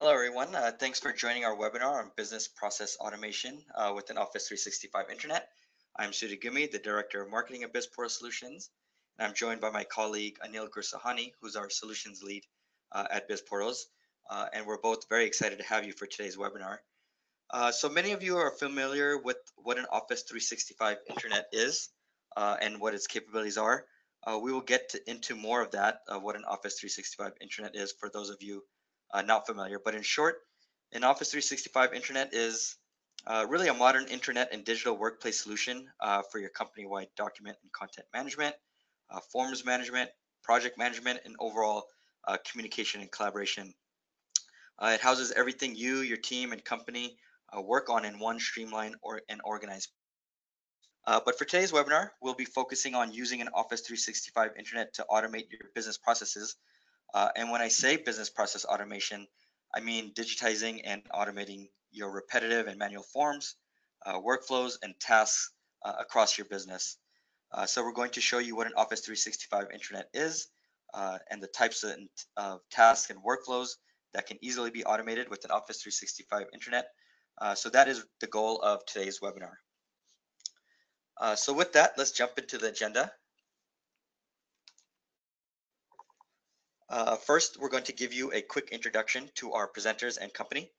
Hello, everyone. Uh, thanks for joining our webinar on business process automation uh, within Office 365 Intranet. I'm Sudhi Gumi, the Director of Marketing at BizPortal Solutions, and I'm joined by my colleague Anil Gursahani, who's our Solutions Lead uh, at BizPortals, uh, and we're both very excited to have you for today's webinar. Uh, so many of you are familiar with what an Office 365 Intranet is uh, and what its capabilities are. we will get to, into more of that, what an Office 365 Intranet is for those of you uh, not familiar. But in short, an Office 365 Intranet is uh, really a modern intranet and digital workplace solution uh, for your company-wide document and content management, uh, forms management, project management, and overall uh, communication and collaboration. Uh, it houses everything you, your team, and company work on in one streamlined or and organized. but for today's webinar, we'll be focusing on using an Office 365 Intranet to automate your business processes uh, and when I say business process automation, I mean digitizing and automating your repetitive and manual forms, uh, workflows, and tasks uh, across your business. Uh, so we're going to show you what an Office 365 Intranet is uh, and the types of, of, tasks and workflows that can easily be automated with an Office 365 Intranet. Uh, so that is the goal of today's webinar. so with that, let's jump into the agenda. Uh, first, we're going to give you a quick introduction to our presenters and company.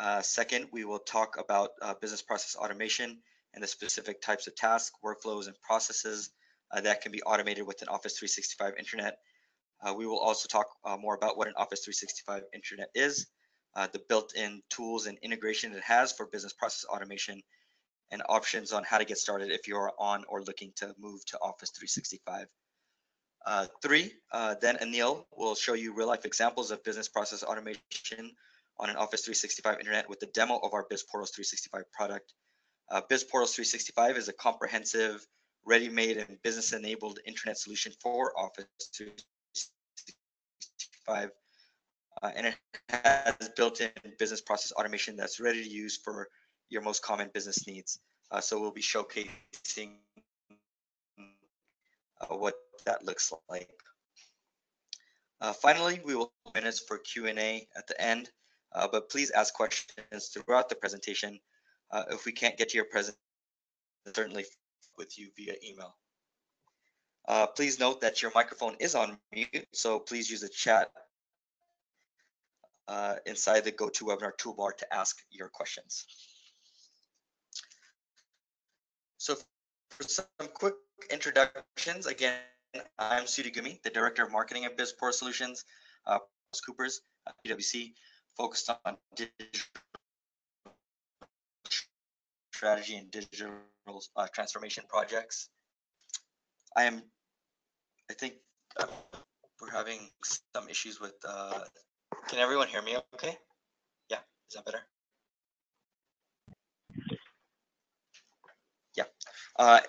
Uh, second, we will talk about uh, business process automation and the specific types of tasks, workflows, and processes uh, that can be automated with an Office 365 Intranet. Uh, we will also talk uh, more about what an Office 365 Intranet is, the built-in tools and integration it has for business process automation, and options on how to get started if you're on or looking to move to Office 365. Uh, three, uh, then Anil will show you real life examples of business process automation on an Office 365 intranet with the demo of our BizPortals 365 product. Uh, BizPortals 365 is a comprehensive, ready-made and business-enabled intranet solution for Office 365. Uh, and it has built-in business process automation that's ready to use for your most common business needs. Uh, so we'll be showcasing uh, what that looks like. Uh, finally, we will minutes for Q&A at the end, uh, but please ask questions throughout the presentation. Uh, if we can't get to your presentation, certainly with you via email. Uh, please note that your microphone is on mute, so please use the chat uh, inside the GoToWebinar toolbar to ask your questions. So for some quick introductions, again, I'm Sudhi Gumi, the Director of Marketing at BizPortal Solutions, uh, Coopers, uh, PwC, focused on digital strategy and digital uh, transformation projects. I am, I think uh, we're having some issues with, uh, can everyone hear me okay? Yeah, is that better? Yeah.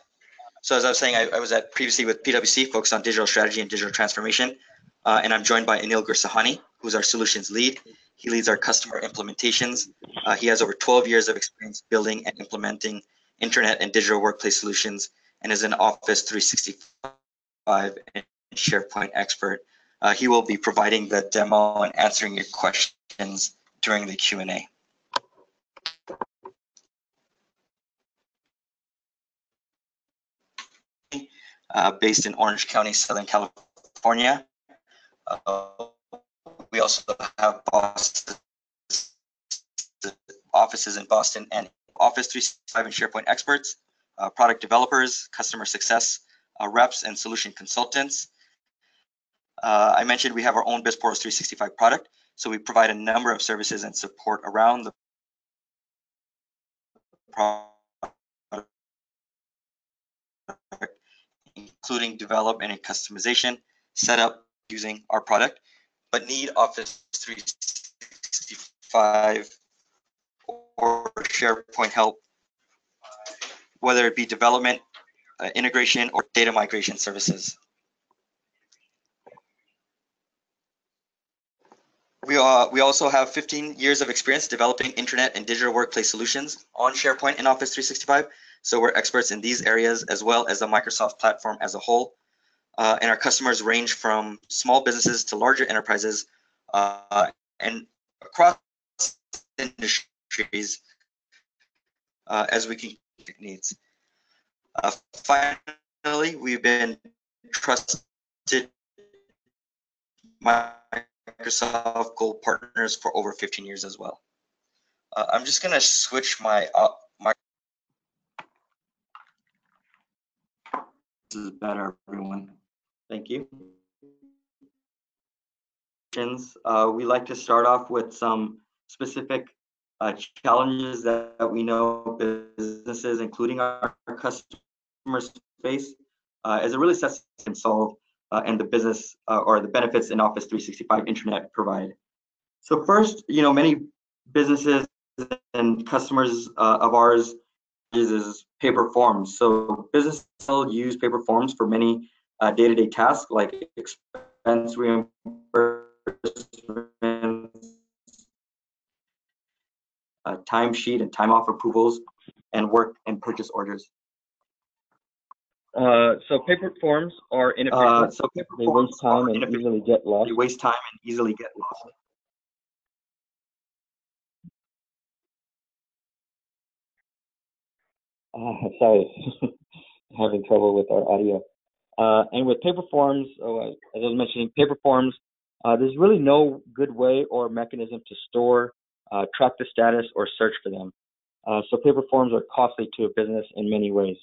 So as I was saying, I, I was at previously with PwC, focused on digital strategy and digital transformation. Uh, and I'm joined by Anil Gursahani, who's our solutions lead. He leads our customer implementations. Uh, he has over 12 years of experience building and implementing intranet and digital workplace solutions and is an Office 365 and SharePoint expert. Uh, he will be providing the demo and answering your questions during the Q&A. Uh, based in Orange County, Southern California. Uh, we also have offices in Boston and Office 365 and SharePoint experts, uh, product developers, customer success uh, reps, and solution consultants. Uh, I mentioned we have our own BizPortals 365 product, so we provide a number of services and support around the product including development and customization, setup using our product, but need Office 365 or SharePoint help, whether it be development, uh, integration, or data migration services. We, uh, we also have 15 years of experience developing intranet and digital workplace solutions on SharePoint and Office 365, so we're experts in these areas as well as the Microsoft platform as a whole. Uh, and our customers range from small businesses to larger enterprises. Uh, and across industries uh, as we can needs. Uh, finally, we've been trusted Microsoft Gold partners for over 15 years as well. Uh, I'm just going to switch my, uh, my. This is better, everyone. Thank you. Uh, we like to start off with some specific uh, challenges that, that, we know businesses, including our, our customers, face uh, as it really sets and solve uh, and the business uh, or the benefits in Office 365 Intranet provide. So first, you know, many businesses and customers uh, of ours uses paper forms. So businesses still use paper forms for many uh, day-to-day tasks like expense reimbursement, uh, timesheet and time off approvals, and work and purchase orders. Uh, so paper forms are inefficient. Uh, so paper they waste time and easily get lost. They waste time and easily get lost. Uh, sorry, having trouble with our audio. Uh, and with paper forms, oh, as I was mentioning, paper forms, uh, there's really no good way or mechanism to store, uh, track the status, or search for them. Uh, so paper forms are costly to a business in many ways.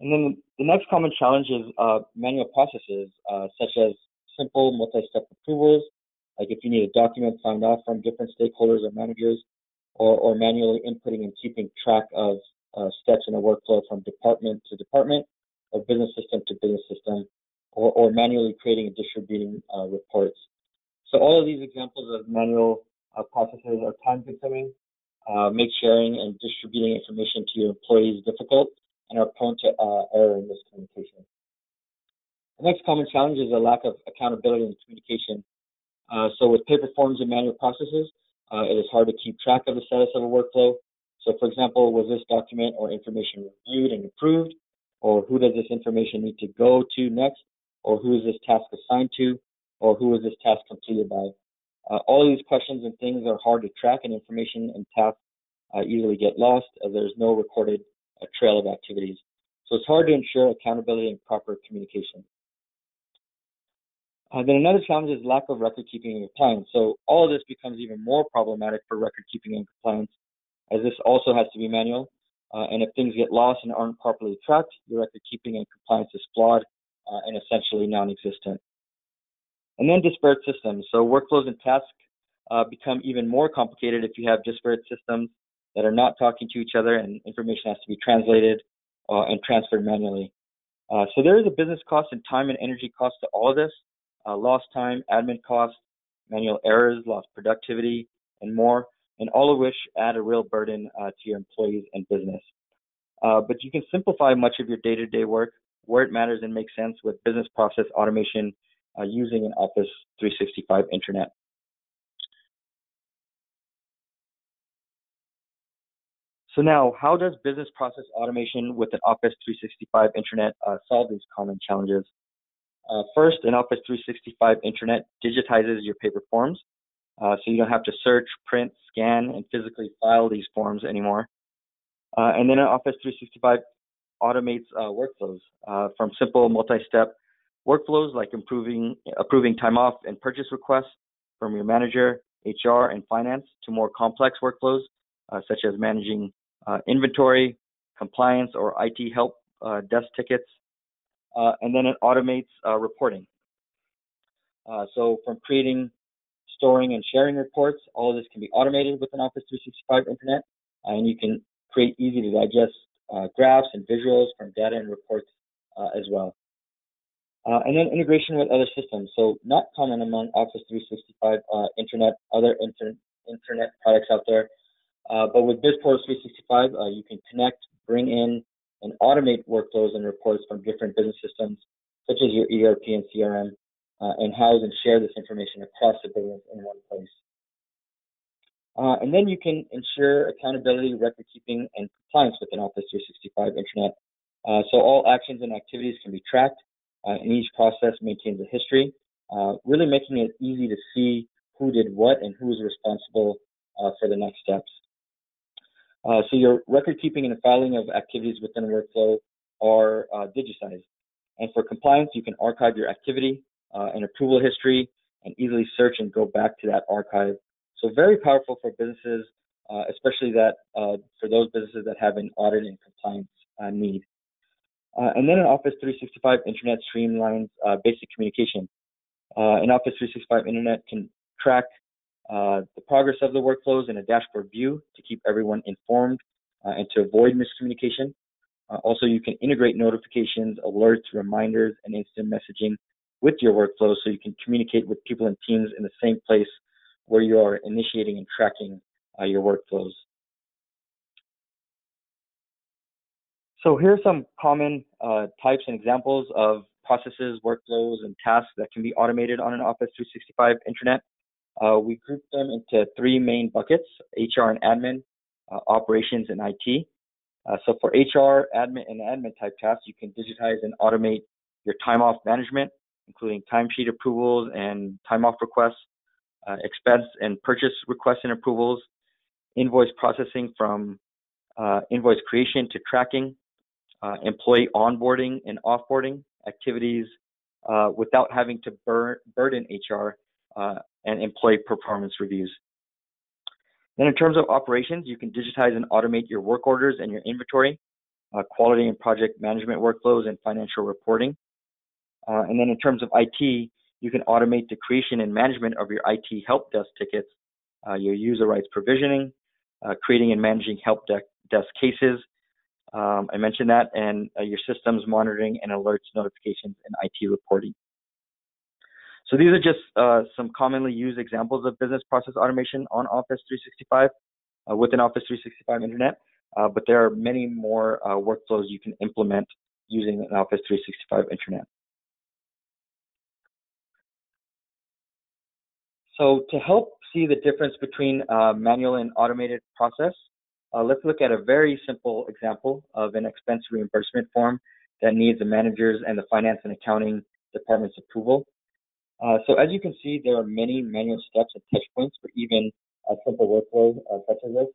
And then the next common challenge is uh, manual processes, such as simple multi-step approvals, like if you need a document signed off from different stakeholders or managers, or, or manually inputting and keeping track of uh, steps in a workflow from department to department, or business system to business system, or, or manually creating and distributing uh, reports. So all of these examples of manual uh, processes are time consuming, uh, make sharing and distributing information to your employees difficult, and are prone to uh, error and miscommunication. The next common challenge is a lack of accountability and communication. Uh, so with paper forms and manual processes, uh, it is hard to keep track of the status of a workflow. So for example, was this document or information reviewed and approved? Or who does this information need to go to next? Or who is this task assigned to? Or who is this task completed by? Uh, all these questions and things are hard to track and information and tasks uh, easily get lost as there's no recorded a trail of activities. So it's hard to ensure accountability and proper communication. Uh, then another challenge is lack of record keeping and compliance. So all of this becomes even more problematic for record keeping and compliance, as this also has to be manual. Uh, and if things get lost and aren't properly tracked, your record keeping and compliance is flawed uh, and essentially non-existent. And then disparate systems. So workflows and tasks uh, become even more complicated if you have disparate systems that are not talking to each other and information has to be translated uh, and transferred manually. Uh, so there is a business cost and time and energy cost to all of this, uh, lost time, admin costs, manual errors, lost productivity, and more, and all of which add a real burden uh, to your employees and business. Uh, but you can simplify much of your day-to-day work where it matters and makes sense with business process automation uh, using an Office 365 Intranet. So now, how does business process automation with an Office 365 Intranet uh, solve these common challenges? Uh, first, an Office 365 Intranet digitizes your paper forms, uh, so you don't have to search, print, scan, and physically file these forms anymore. Uh, and then an Office 365 automates uh, workflows uh, from simple multi-step workflows like improving, approving time off and purchase requests from your manager, HR, and finance to more complex workflows such as managing uh, inventory, compliance, or IT help uh, desk tickets, uh, and then it automates uh, reporting. Uh, so from creating, storing, and sharing reports, all of this can be automated with an Office 365 Intranet, and you can create easy to digest graphs and visuals from data and reports as well. Uh, and then integration with other systems. So not common among Office 365 uh, Intranet, other inter Intranet products out there. Uh, but with BizPortal 365, uh, you can connect, bring in, and automate workflows and reports from different business systems, such as your ERP and CRM, uh, and house and share this information across the business in one place. Uh, and then you can ensure accountability, record keeping, and compliance with an Office 365 Intranet. Uh, so all actions and activities can be tracked, uh, and each process maintains a history, really making it easy to see who did what and who is responsible uh, for the next steps. Uh, so your record keeping and filing of activities within a workflow are uh, digitized. And for compliance, you can archive your activity uh, and approval history and easily search and go back to that archive. So very powerful for businesses, uh, especially that uh, for those businesses that have an audit and compliance need. and then an Office 365 Intranet streamlines basic communication. an Office 365 Intranet can track uh, the progress of the workflows in a dashboard view to keep everyone informed uh, and to avoid miscommunication. Uh, also, you can integrate notifications, alerts, reminders, and instant messaging with your workflow so you can communicate with people and teams in the same place where you are initiating and tracking uh, your workflows. So here are some common uh, types and examples of processes, workflows, and tasks that can be automated on an Office 365 intranet. Uh, we group them into three main buckets, HR and admin, uh, operations and IT. Uh, so for HR, admin, and admin type tasks, you can digitize and automate your time off management, including timesheet approvals and time off requests, uh, expense and purchase requests and approvals, invoice processing from uh, invoice creation to tracking, uh, employee onboarding and offboarding activities without having to bur- burden HR and employee performance reviews. Then in terms of operations, you can digitize and automate your work orders and your inventory, uh, quality and project management workflows, and financial reporting. Uh, and then in terms of IT, you can automate the creation and management of your IT help desk tickets, uh, your user rights provisioning, uh, creating and managing help desk, desk cases. Um, I mentioned that, and uh, your systems monitoring and alerts, notifications, and IT reporting. So these are just uh, some commonly used examples of business process automation on Office 365 uh, within Office 365 Intranet, uh, but there are many more uh, workflows you can implement using an Office 365 Intranet. So to help see the difference between uh, manual and automated process, uh, let's look at a very simple example of an expense reimbursement form that needs the managers and the finance and accounting department's approval. Uh, so as you can see, there are many manual steps and touch points for even a simple workflow uh, such as this.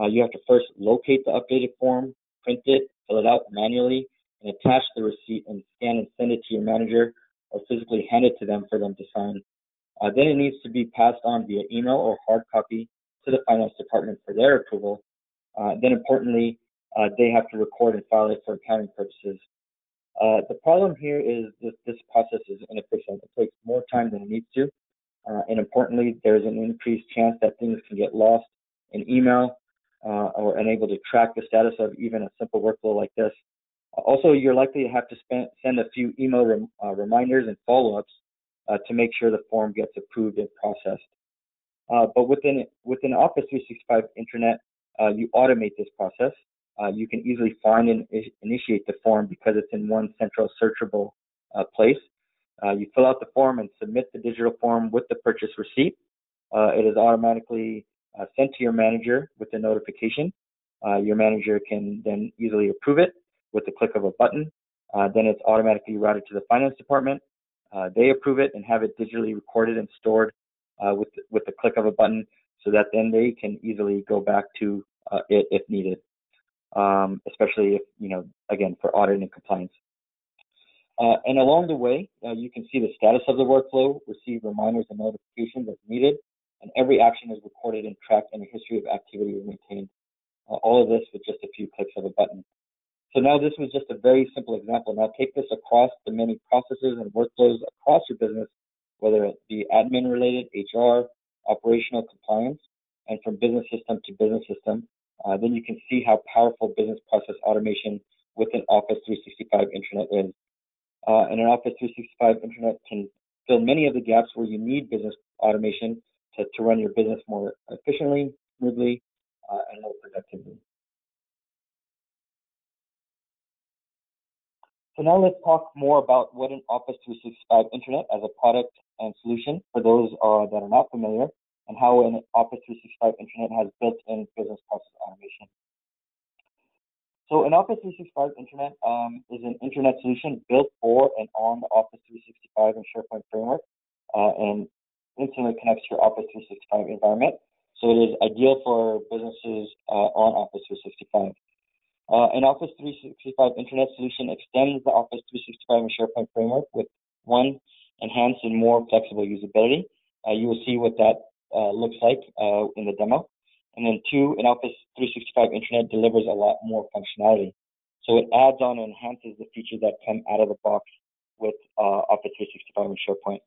Uh, you have to first locate the updated form, print it, fill it out manually, and attach the receipt and scan and send it to your manager or physically hand it to them for them to sign. Uh, then it needs to be passed on via email or hard copy to the finance department for their approval. Uh, then importantly, uh, they have to record and file it for accounting purposes. The problem here is that this process is inefficient. It takes time than it needs to. Uh, and importantly, there's an increased chance that things can get lost in email uh, or unable to track the status of even a simple workflow like this. Also, you're likely to have to spend, send a few email rem, uh, reminders and follow-ups uh, to make sure the form gets approved and processed. Uh, but within within Office 365 Intranet, you automate this process uh, you can easily find and initiate the form because it's in one central searchable uh, place. Uh, you fill out the form and submit the digital form with the purchase receipt. Uh, it is automatically uh, sent to your manager with a notification. Uh, your manager can then easily approve it with the click of a button. then it's automatically routed to the finance department. they approve it and have it digitally recorded and stored with, with the click of a button so that then they can easily go back to it if needed um, especially if, you know, again, for audit and compliance. Uh, and along the way, uh, you can see the status of the workflow, receive reminders and notifications as needed, and every action is recorded and tracked and a history of activity is maintained. Uh, all of this with just a few clicks of a button. So now this was just a very simple example. Now take this across the many processes and workflows across your business, whether it be admin related, HR, operational compliance, and from business system to business system, uh, then you can see how powerful business process automation within Office 365 Intranet is. Uh, and an Office 365 Intranet can fill many of the gaps where you need business automation to, to run your business more efficiently, smoothly, uh, and more productively. So now let's talk more about what an Office 365 Intranet as a product and solution for those uh, that are not familiar and how an Office 365 Intranet has built-in business process automation. So an Office 365 Intranet um, is an intranet solution built for and on the Office 365 and SharePoint framework uh, and instantly connects to your Office 365 environment. so it is ideal for businesses uh, on Office 365. Uh, an Office 365 Intranet solution extends the Office 365 and SharePoint framework with one, enhanced and more flexible usability. Uh, you will see what that uh, looks like uh, in the demo. And then two, an Office 365 Intranet delivers a lot more functionality. So it adds on and enhances the features that come out of the box with uh, Office 365 and SharePoint.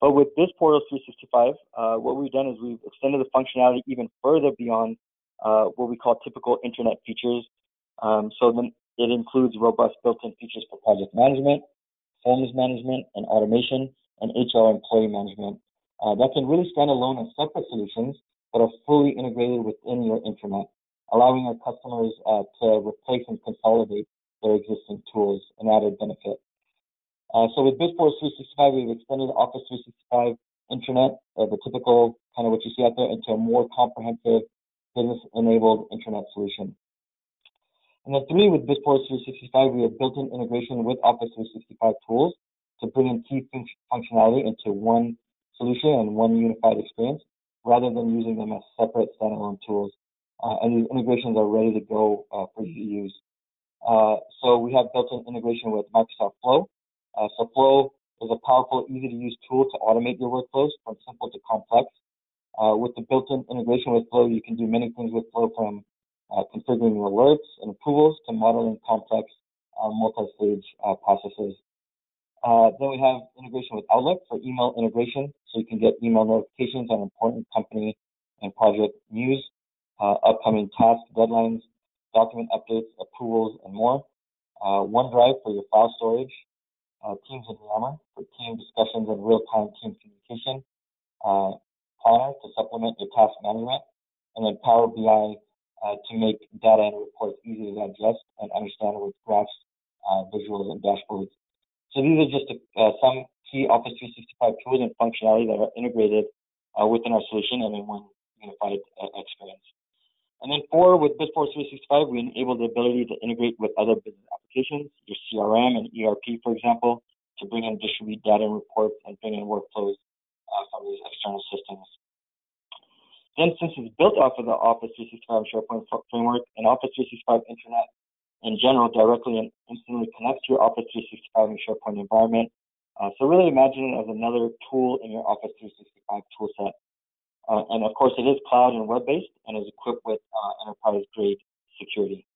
But with this Portal 365, uh, what we've done is we've extended the functionality even further beyond uh, what we call typical intranet features. Um, so then it includes robust built-in features for project management, forms management, and automation, and HR employee management uh, that can really stand alone as separate solutions, but are fully integrated within your intranet, allowing our customers uh, to replace and consolidate their existing tools, an added benefit. Uh, so with BizPortal 365, we've extended Office 365 intranet, uh, the typical kind of what you see out there, into a more comprehensive business-enabled intranet solution. And then three, with BizPortal 365, we have built-in integration with Office 365 tools to bring in key fun functionality into one solution and one unified experience, rather than using them as separate standalone tools. Uh, and these integrations are ready to go uh, for you to use. Uh, so we have built-in integration with Microsoft Flow, uh, so Flow is a powerful, easy to use tool to automate your workflows from simple to complex. Uh, with the built-in integration with Flow, you can do many things with Flow from uh, configuring alerts and approvals to modeling complex multi-stage processes. Then we have integration with Outlook for email integration, so you can get email notifications on important company and project news, upcoming task deadlines, document updates, approvals, and more. OneDrive for your file storage, uh, Teams and Yammer for team discussions and real-time team communication, uh, Planner to supplement your task management, and then Power BI uh, to make data and reports easy to digest and understand with graphs, uh, visuals, and dashboards. So these are just uh, some key Office 365 tools and functionality that are integrated uh, within our solution and in one unified experience. And then four, with BizPortal 365, we enable the ability to integrate with other business applications, your CRM and ERP, for example, to bring and distribute data and reports and bring in workflows uh, from these external systems. Then, since it's built off of the Office 365 SharePoint framework and Office 365 Intranet in general directly and instantly connects to your Office 365 and SharePoint environment. Uh, so really imagine it as another tool in your Office 365 toolset. Uh, and of course, it is cloud and web-based and is equipped with uh, enterprise-grade security.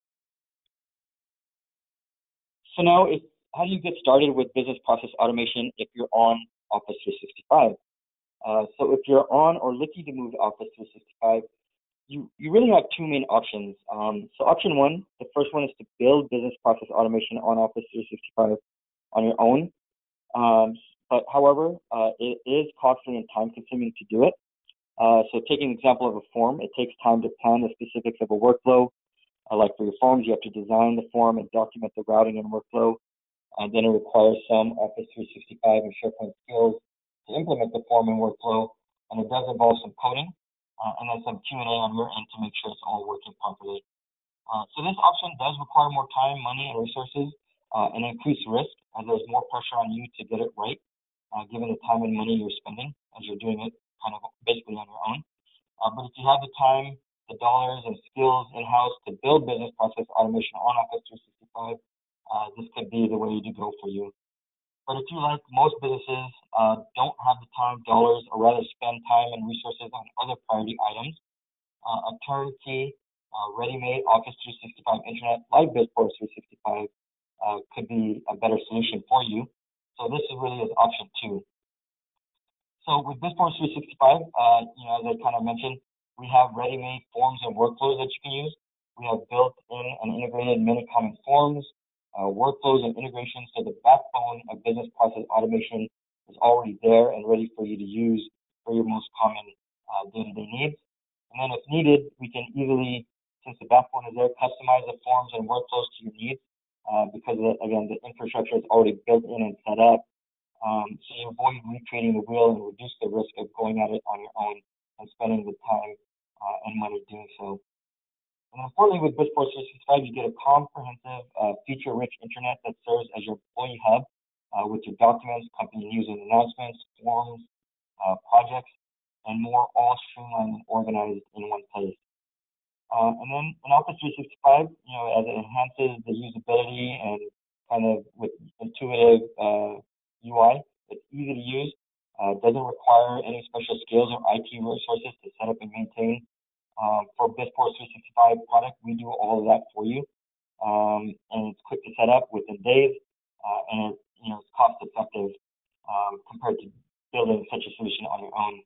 So now, if, how do you get started with business process automation if you're on Office 365? Uh, so if you're on or looking to move to Office 365, you, you really have two main options. Um, so option one, the first one is to build business process automation on Office 365 on your own. Um, but however, uh, it is costly and time consuming to do it. Uh, so taking an example of a form, it takes time to plan the specifics of a workflow. Uh, like for your forms, you have to design the form and document the routing and workflow. Uh, then it requires some Office 365 and SharePoint skills to implement the form and workflow. And it does involve some coding uh, and then some Q&A on your end to make sure it's all working properly. Uh, so this option does require more time, money, and resources uh, and increased risk as there's more pressure on you to get it right, given the time and money you're spending as you're doing it kind of basically on your own. Uh, but if you have the time, the dollars, and skills in-house to build business process automation on Office 365, uh, this could be the way to go for you. But if you, like most businesses, uh, don't have the time, dollars, or rather spend time and resources on other priority items, uh, a turnkey, uh, ready-made Office 365 Intranet like BizPortal 365 uh, could be a better solution for you. So this is really is option two. So with BizPortal 365, uh, you know, as I kind of mentioned, we have ready-made forms and workflows that you can use. We have built-in and integrated many common forms, uh, workflows, and integrations. So the backbone of business process automation is already there and ready for you to use for your most common uh, day-to-day needs. And then if needed, we can easily, since the backbone is there, customize the forms and workflows to your needs uh, because, again, the infrastructure is already built in and set up. Um, so you avoid recreating the wheel and reduce the risk of going at it on your own and spending the time uh, and money doing so. And importantly, with BizPortal 365, you get a comprehensive, uh, feature-rich intranet that serves as your employee hub uh, with your documents, company news and announcements, forms, uh, projects, and more all streamlined and organized in one place. Um, and then in Office 365, you know, as it enhances the usability and kind of with intuitive uh, UI, it's easy to use, uh, doesn't require any special skills or IT resources to set up and maintain. Um, for BizPortal 365 product, we do all of that for you. Um, and it's quick to set up within days, uh, and it, you know, it's cost effective um, compared to building such a solution on your own.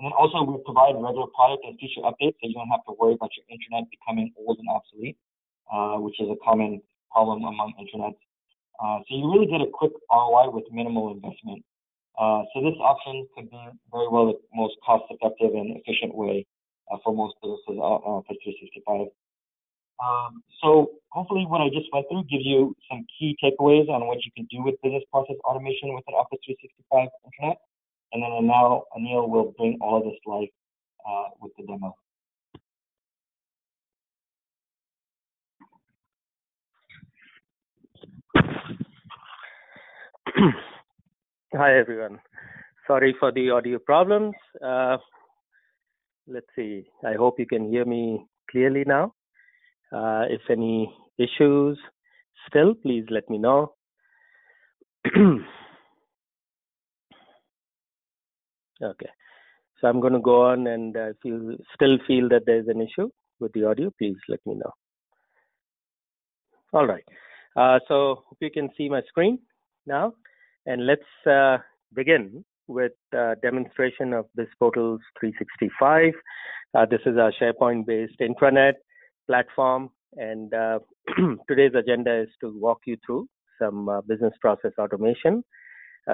And then also we provide regular product and feature updates so you don't have to worry about your intranet becoming old and obsolete, uh, which is a common problem among intranet. Uh, so you really get a quick ROI with minimal investment. Uh, so this option could be very well the most cost-effective and efficient way uh, for most businesses on Office 365. Um, so hopefully what I just went through gives you some key takeaways on what you can do with business process automation with an Office 365 Intranet. And then now Anil will bring all of this life uh, with the demo. Hi everyone. Sorry for the audio problems. Uh, let's see. I hope you can hear me clearly now. Uh, if any issues still, please let me know. Okay. So I'm going to go on and uh, if you still feel that there's an issue with the audio, please let me know. All right. Uh, so hope you can see my screen now. And let's uh, begin with uh, demonstration of this BizPortals 365. Uh, this is our SharePoint-based intranet platform. And uh, today's agenda is to walk you through some business process automation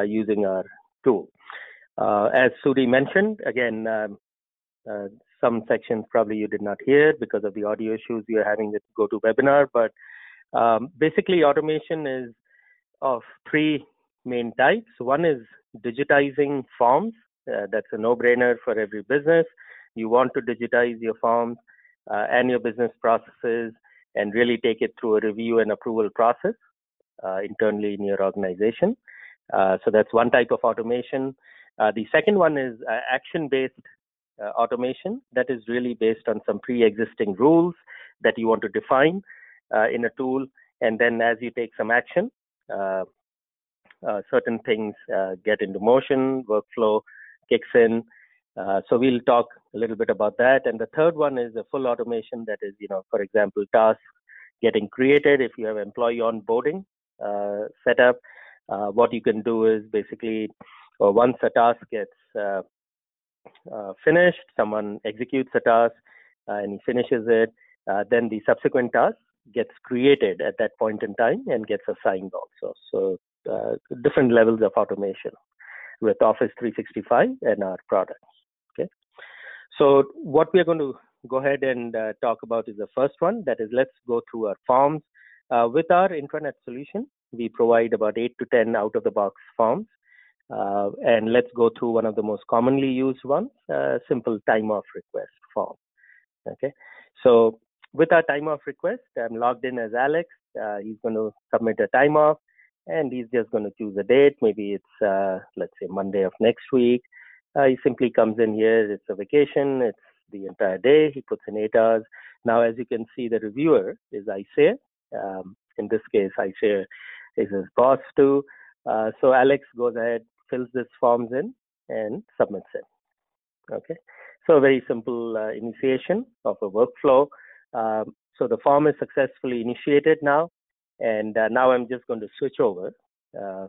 using our tool. Uh, as Sudhi mentioned, again, um, uh, some sections probably you did not hear because of the audio issues we are having with GoToWebinar, but um, basically automation is of three main types. One is digitizing forms. Uh, that's a no-brainer for every business. You want to digitize your forms uh, and your business processes and really take it through a review and approval process uh, internally in your organization. Uh, so that's one type of automation. Uh, the second one is uh, action-based uh, automation that is really based on some pre-existing rules that you want to define uh, in a tool, and then as you take some action, uh, certain things get into motion, workflow kicks in. so we'll talk a little bit about that. And the third one is a full automation that is, you know, for example, tasks getting created. If you have employee onboarding set up, what you can do is basically or once a task gets uh, uh, finished, someone executes a task uh, and he finishes it, uh, then the subsequent task gets created at that point in time and gets assigned also. So uh, different levels of automation with Office 365 and our products. Okay. So what we are going to go ahead and uh, talk about is the first one. That is, let's go through our forms. with our intranet solution, we provide about eight to 10 out of the box forms uh, and let's go through one of the most commonly used ones, uh, simple time off request form. Okay, so with our time off request, I'm logged in as Alex. Uh, he's going to submit a time off, and he's just going to choose a date. Maybe it's uh, let's say Monday of next week. Uh, he simply comes in here. It's a vacation. It's the entire day. He puts in eight hours. Now, as you can see, the reviewer is Isaiah. Um, in this case, Isaiah is his boss too. Uh, so Alex goes ahead, fills this forms in and submits it. Okay, so very simple uh, initiation of a workflow. Um, so the form is successfully initiated now, and uh, now I'm just going to switch over uh,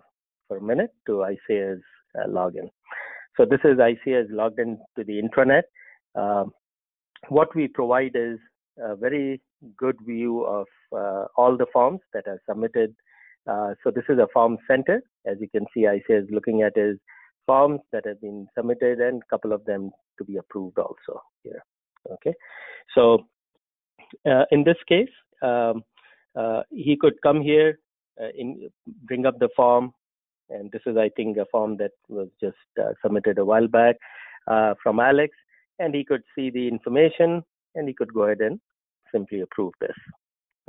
for a minute to Isaiah's uh, login. So this is Isaiah's logged in to the intranet. Um, what we provide is a very good view of uh, all the forms that are submitted uh, so this is a form center. As you can see, Isaiah is looking at his forms that have been submitted and a couple of them to be approved also here. Okay, so uh, in this case, um, uh, he could come here, uh, in bring up the form, and this is, I think, a form that was just uh, submitted a while back from Alex, and he could see the information, and he could go ahead and simply approve this.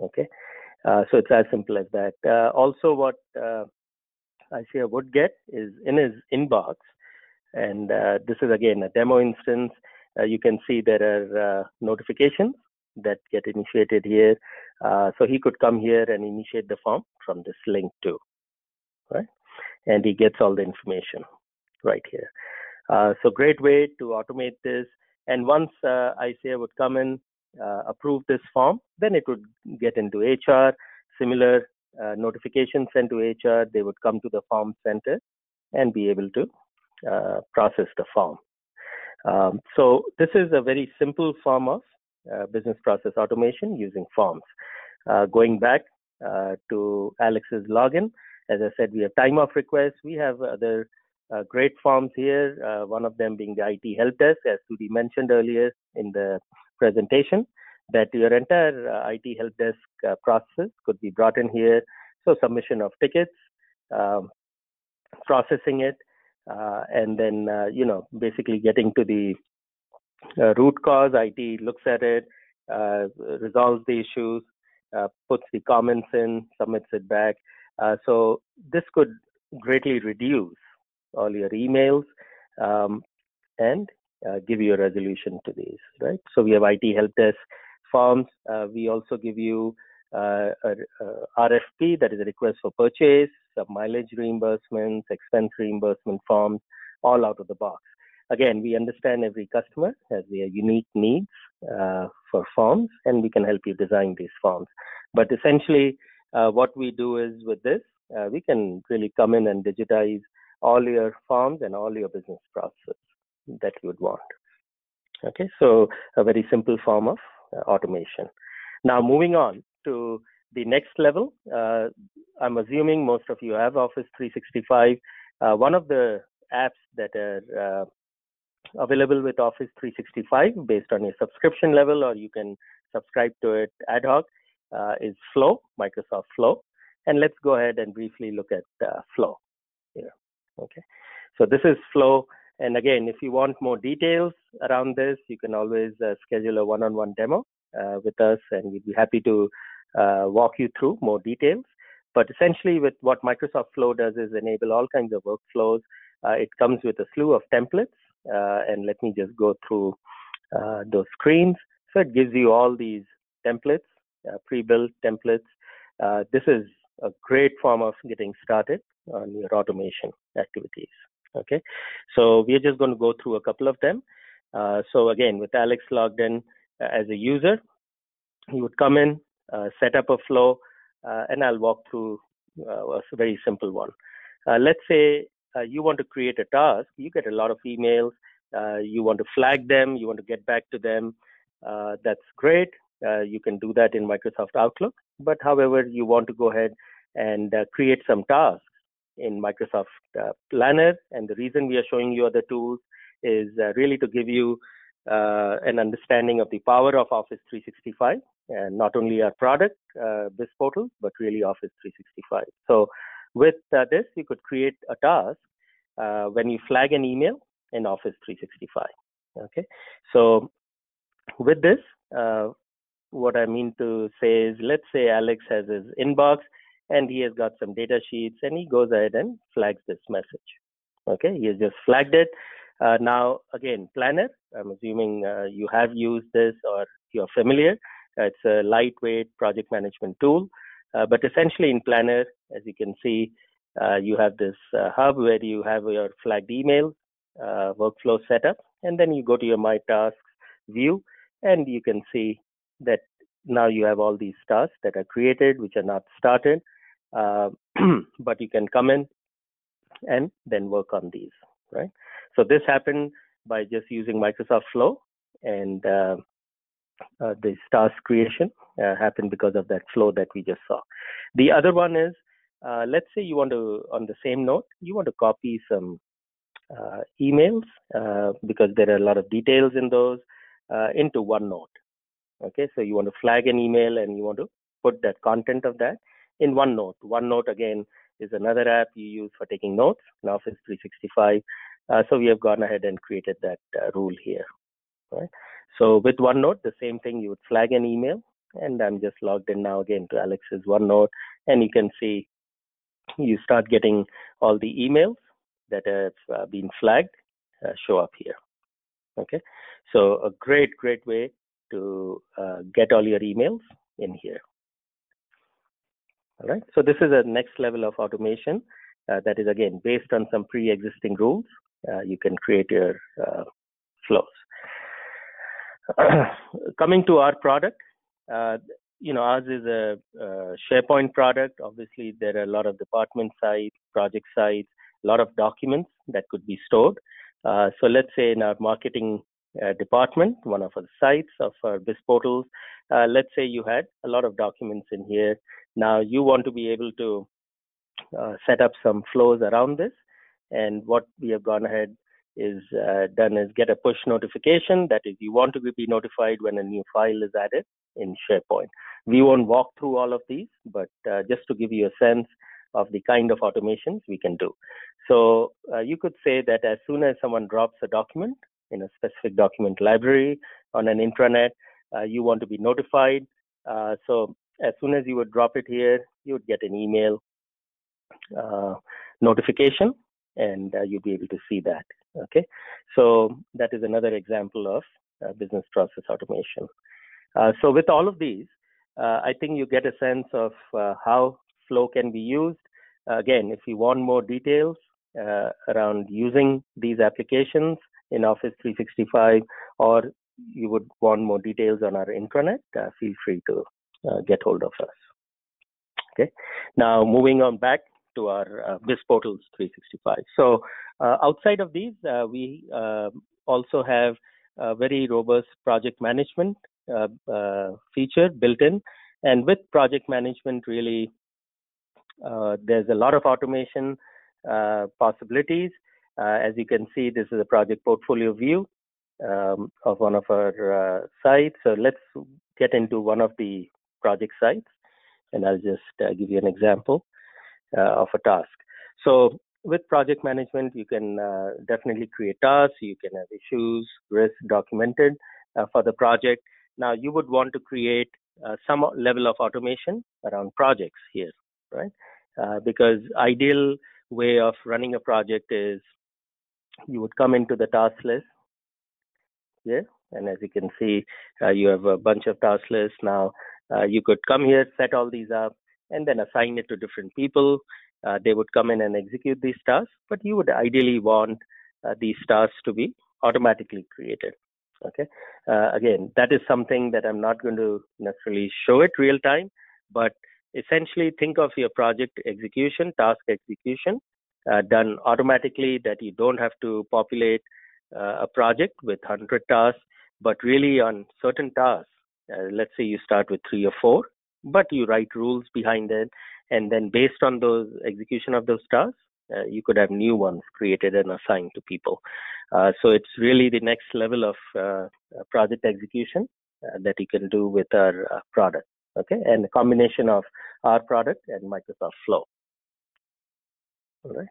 Okay. Uh, so it's as simple as that. Uh, also, what uh, would get is in his inbox, And uh, this is again a demo instance. Uh, you can see there are uh, notifications that get initiated here. So he could come here and initiate the form from this link too, right? And he gets all the information right here. So great way to automate this. And once uh, Isaiah would come in, approve this form, then it would get into HR. Similar uh, notification sent to HR, they would come to the form center and be able to uh, process the form. Um, so this is a very simple form of uh, business process automation using forms. Uh, going back uh, to Alex's login, as I said, we have time of request. We have other uh, great forms here, uh, one of them being the IT help desk, as Sudhi mentioned earlier in the presentation, that your entire uh, IT help desk uh, process could be brought in here. So submission of tickets, um, processing it, uh, and then, uh, you know, basically getting to the root cause. IT looks at it, resolves the issues, puts the comments in, submits it back. so this could greatly reduce all your emails um, and uh, give you a resolution to these, right? So we have IT help desk forms. Uh, we also give you uh, a, a, RFP, that is a request for purchase, mileage reimbursements, expense reimbursement forms, all out of the box. Again, we understand every customer has their unique needs uh, for forms, and we can help you design these forms. But essentially, uh, what we do is with this, uh, we can really come in and digitize all your forms and all your business processes that you would want. Okay, so a very simple form of uh, automation. Now, moving on to the next level, uh, I'm assuming most of you have Office 365. Uh, one of the apps that are uh, available with Office 365 based on your subscription level, or you can subscribe to it ad hoc, uh, is Flow, Microsoft Flow. And let's go ahead and briefly look at uh, Flow here. Okay, so this is flow. And again, if you want more details around this, you can always uh, schedule a one-on-one demo uh, with us, and we'd be happy to uh, walk you through more details. But essentially, with what Microsoft Flow does is enable all kinds of workflows. Uh, it comes with a slew of templates, uh, and let me just go through uh, those screens. So it gives you all these templates, pre-built templates. this is a great form of getting started on your automation activities. Okay, so we're just going to go through a couple of them. Uh, so again, with Alex logged in uh, as a user, he would come in, uh, set up a flow, uh, and I'll walk through uh, a very simple one. Uh, let's say you want to create a task. You get a lot of emails. you want to flag them. You want to get back to them. that's great. you can do that in Microsoft Outlook. But however, you want to go ahead and create some tasks in Microsoft uh, Planner. And the reason we are showing you other tools is uh, really to give you uh, an understanding of the power of Office 365, and not only our product, this portal, but really Office 365. So with this, you could create a task when you flag an email in Office 365. Okay, so with this, uh, what I mean to say is, let's say Alex has his inbox and he has got some data sheets and he goes ahead and flags this message. Okay, he has just flagged it. Uh, now, again, Planner, I'm assuming uh, you have used this or you're familiar. Uh, it's a lightweight project management tool. Uh, but essentially, in Planner, as you can see, uh, you have this uh, hub where you have your flagged email workflow setup, and then you go to your My Tasks view, and you can see that now you have all these tasks that are created, which are not started. Uh, but you can come in and then work on these, right? So this happened by just using Microsoft Flow, and uh, uh, the task creation uh, happened because of that flow that we just saw. The other one is, uh, let's say you want to, on the same note, you want to copy some uh, emails because there are a lot of details in those into OneNote. Okay, so you want to flag an email and you want to put that content of that in OneNote. OneNote again is another app you use for taking notes in Office 365. Uh, so we have gone ahead and created that uh, rule here. Right. So with OneNote, the same thing, you would flag an email, and I'm just logged in now again to Alex's OneNote, and you can see you start getting all the emails that have uh, been flagged uh, show up here. Okay, so a great, great way to uh, get all your emails in here. All right, so this is a next level of automation uh, that is again based on some pre-existing rules. Uh, you can create your uh, flows. Coming to our product, uh, you know, ours is a, a, SharePoint product. Obviously, there are a lot of department sites, project sites, a lot of documents that could be stored. Uh, so let's say in our marketing uh, department, one of our sites of our portals, uh, let's say you had a lot of documents in here. Now you want to be able to uh, set up some flows around this. And what we have gone ahead is uh, done is get a push notification. That is, you want to be notified when a new file is added in SharePoint. We won't walk through all of these, but uh, just to give you a sense of the kind of automations we can do. So uh, you could say that as soon as someone drops a document in a specific document library on an intranet, uh, you want to be notified. Uh, so as soon as you would drop it here, you would get an email uh, notification and uh, you'll be able to see that. Okay, so that is another example of uh, business process automation. Uh, so with all of these, uh, I think you get a sense of uh, how flow can be used. again, if you want more details around using these applications in Office 365, or you would want more details on our intranet, feel free to get hold of us. Okay, now moving on back to our uh, BizPortals 365. So uh, outside of these, uh, we also have a very robust project management uh, uh, feature built in. And with project management, really, uh, there's a lot of automation possibilities. as you can see, this is a project portfolio view um, of one of our sites. So let's get into one of the project sites, and I'll just give you an example. Uh, of a task. So with project management, you can uh, definitely create tasks. You can have issues, risks documented uh, for the project. Now you would want to create some level of automation around projects here, right? because ideal way of running a project is you would come into the task list here and as you can see uh, you have a bunch of task lists now uh, you could come here set all these up and then assign it to different people. Uh, they would come in and execute these tasks, but you would ideally want uh, these tasks to be automatically created. Okay. Uh, again, that is something that I'm not going to necessarily show it real time, but essentially think of your project execution, task execution, uh, done automatically that you don't have to populate uh, a project with 100 tasks, but really on certain tasks, uh, let's say you start with three or four, but you write rules behind it. And then based on those execution of those tasks uh, you could have new ones created and assigned to people. Uh, so it's really the next level of uh, project execution uh, that you can do with our uh, product okay? And a combination of our product and microsoft flow. All right.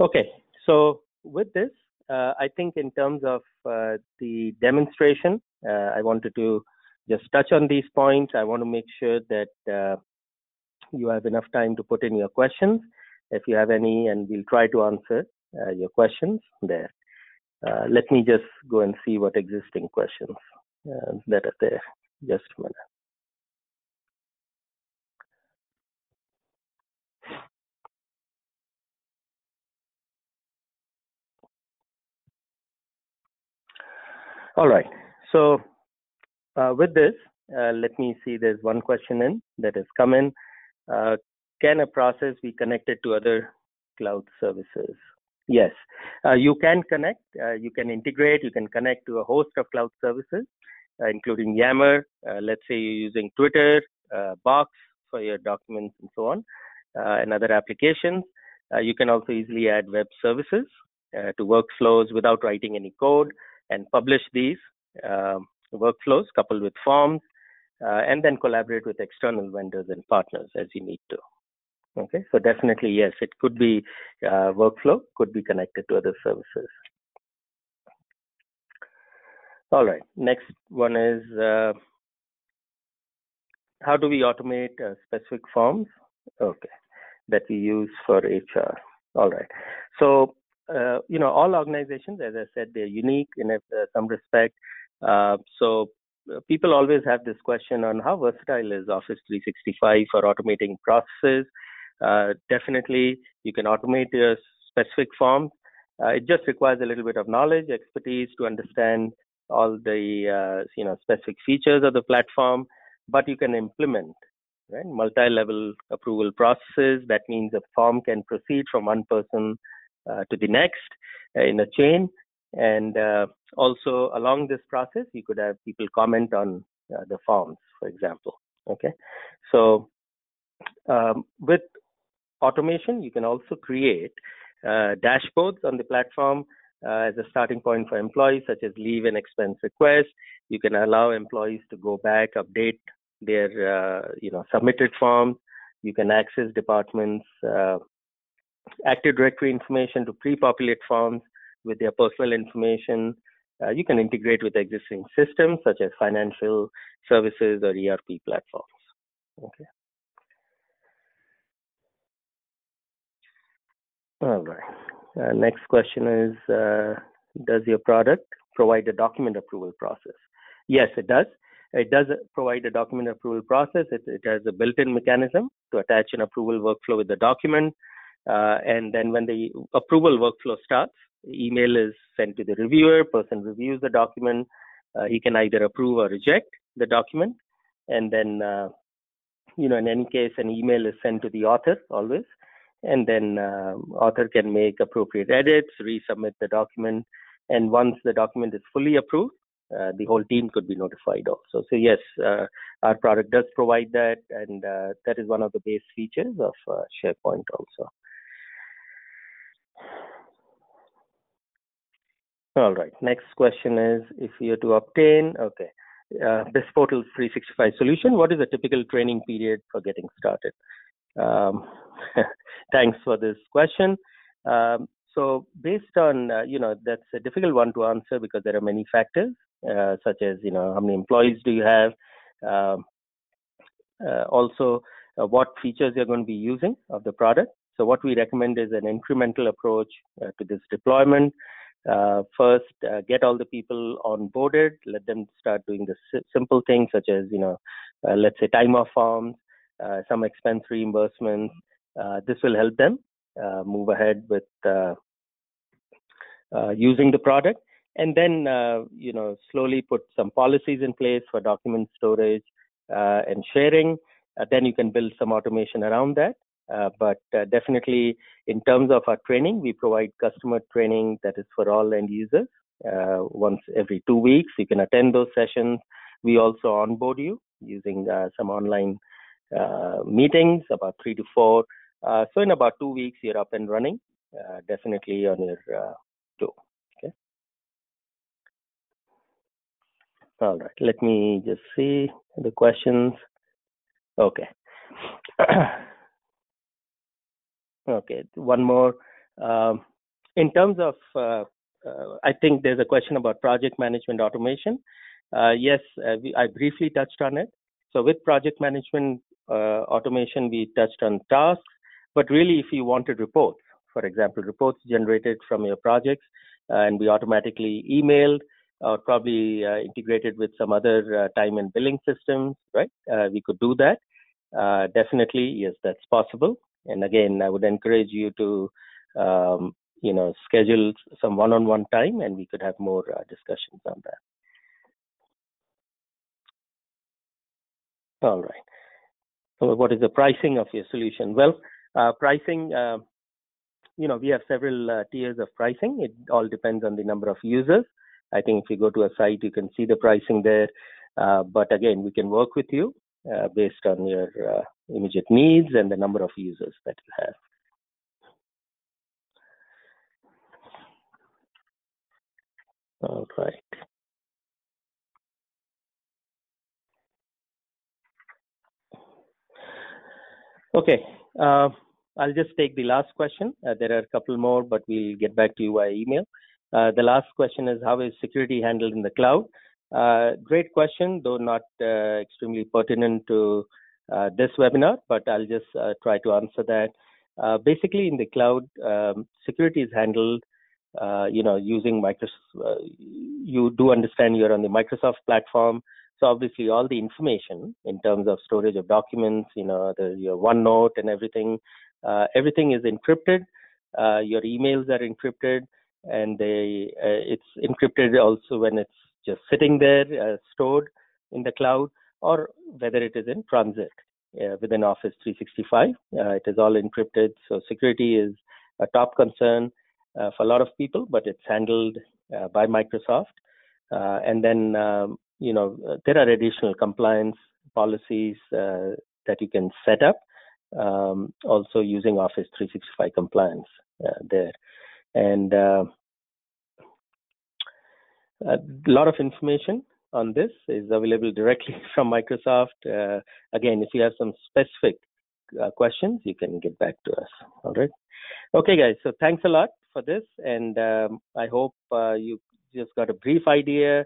Okay. So with this uh, i think in terms of the demonstration i wanted to just touch on these points. I want to make sure that uh, you have enough time to put in your questions if you have any, and we'll try to answer uh, your questions there. Uh, let me just go and see what existing questions uh, that are there. Just a minute. All right. So uh, with this, uh, let me see there's one question in that has come in. Uh, can a process be connected to other cloud services? Yes, uh, you can connect, uh, you can integrate, you can connect to a host of cloud services, uh, including Yammer. let's say you're using Twitter, Box for your documents and so on, and other applications. you can also easily add web services to workflows without writing any code and publish these um, workflows coupled with forms, uh, and then collaborate with external vendors and partners as you need to. Okay, so definitely yes, it could be uh, workflow, could be connected to other services. All right, next one is uh, how do we automate uh, specific forms? Okay, that we use for HR. All right, so uh, you know, all organizations, as I said, they're unique in uh, some respect. Uh, so uh, people always have this question on how versatile is Office 365 for automating processes. Uh, definitely, you can automate your specific forms. It just requires a little bit of knowledge, expertise to understand all the you know specific features of the platform, but you can implement right? Multi-level approval processes. That means a form can proceed from one person to the next uh, in a chain. And uh, also along this process, you could have people comment on uh, the forms, for example. Okay, so um, with automation, you can also create uh, dashboards on the platform uh, as a starting point for employees, such as leave and expense requests. You can allow employees to go back, update their uh, you know submitted forms. You can access departments uh, Active Directory information to pre-populate forms with their personal information. Uh, you can integrate with existing systems such as financial services or ERP platforms. Okay. All right. Uh, next question is, uh, does your product provide a document approval process? Yes, it does. It does provide a document approval process. It, it has a built-in mechanism to attach an approval workflow with the document. Uh, and then when the approval workflow starts, email is sent to the reviewer, person reviews the document. Uh, he can either approve or reject the document. And then, uh, you know, in any case, an email is sent to the author always. And then uh, author can make appropriate edits, resubmit the document. And once the document is fully approved, uh, the whole team could be notified also. So yes, uh, our product does provide that, and uh, that is one of the base features of SharePoint also. All right. Next question is if you are to obtain, okay, uh, this portal 365 solution, what is the typical training period for getting started? Um, thanks for this question. Um, so based on, uh, you know, that's a difficult one to answer because there are many factors, uh, such as, you know, how many employees do you have? Um, uh, also, uh, what features you're going to be using of the product. So what we recommend is an incremental approach uh, to this deployment. Uh, first, get all the people onboarded, let them start doing the simple things such as, you know, let's say time off forms, some expense reimbursements. this will help them uh, move ahead with uh, uh, using the product. And then you know slowly put some policies in place for document storage and sharing. Then you can build some automation around that uh, but uh, definitely, in terms of our training, we provide customer training that is for all end users. Uh, once every two weeks, you can attend those sessions. We also onboard you using some online meetings, about three to four, uh, so in about two weeks, you're up and running, uh, definitely on your uh, toe. Okay. All right. Let me just see the questions. Okay. okay. One more. Um, in terms of, uh, uh, I think there's a question about project management automation. Uh, yes, we, I briefly touched on it. So with project management automation, we touched on tasks, but really, if you wanted reports, for example, reports generated from your projects uh, and be automatically emailed or probably uh, integrated with some other uh, time and billing systems, right? Uh, we could do that. Uh, definitely, yes, that's possible. And again, I would encourage you to, um, you know, schedule some one-on-one time, and we could have more uh, discussions on that. All right. So, what is the pricing of your solution? Well, uh, pricing, uh, you know, we have several uh, tiers of pricing. It all depends on the number of users. I think if you go to a site, you can see the pricing there. but again, we can work with you based on your immediate needs and the number of users that you have. All right. Okay, uh, I'll just take the last question. Uh, there are a couple more, but we'll get back to you via email. Uh, the last question is how is security handled in the cloud? Uh, great question, though not uh, extremely pertinent to this webinar, but I'll just try to answer that. basically, in the cloud, um, security is handled uh, you know, using Microsoft, uh, you do understand you're on the Microsoft platform. So obviously, all the information in terms of storage of documents, you know, the, your OneNote and everything, uh, everything is encrypted. Uh, your emails are encrypted, and they uh, it's encrypted also when it's just sitting there uh, stored in the cloud, or whether it is in transit within Office 365. it is all encrypted, so security is a top concern uh, for a lot of people, but it's handled uh, by Microsoft. Uh, and then, um, you know, there are additional compliance policies that you can set up, um, also using Office 365 compliance there. And a lot of information on this is available directly from Microsoft. Uh, again, if you have some specific uh, questions, you can get back to us. All right. Okay, guys. So thanks a lot for this, and um, I hope uh, you just got a brief idea,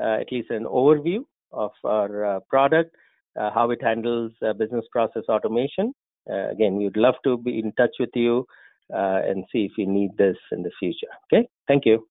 uh, at least an overview of our uh, product, uh, how it handles business process automation. Again, we would love to be in touch with you and see if you need this in the future. Okay, thank you.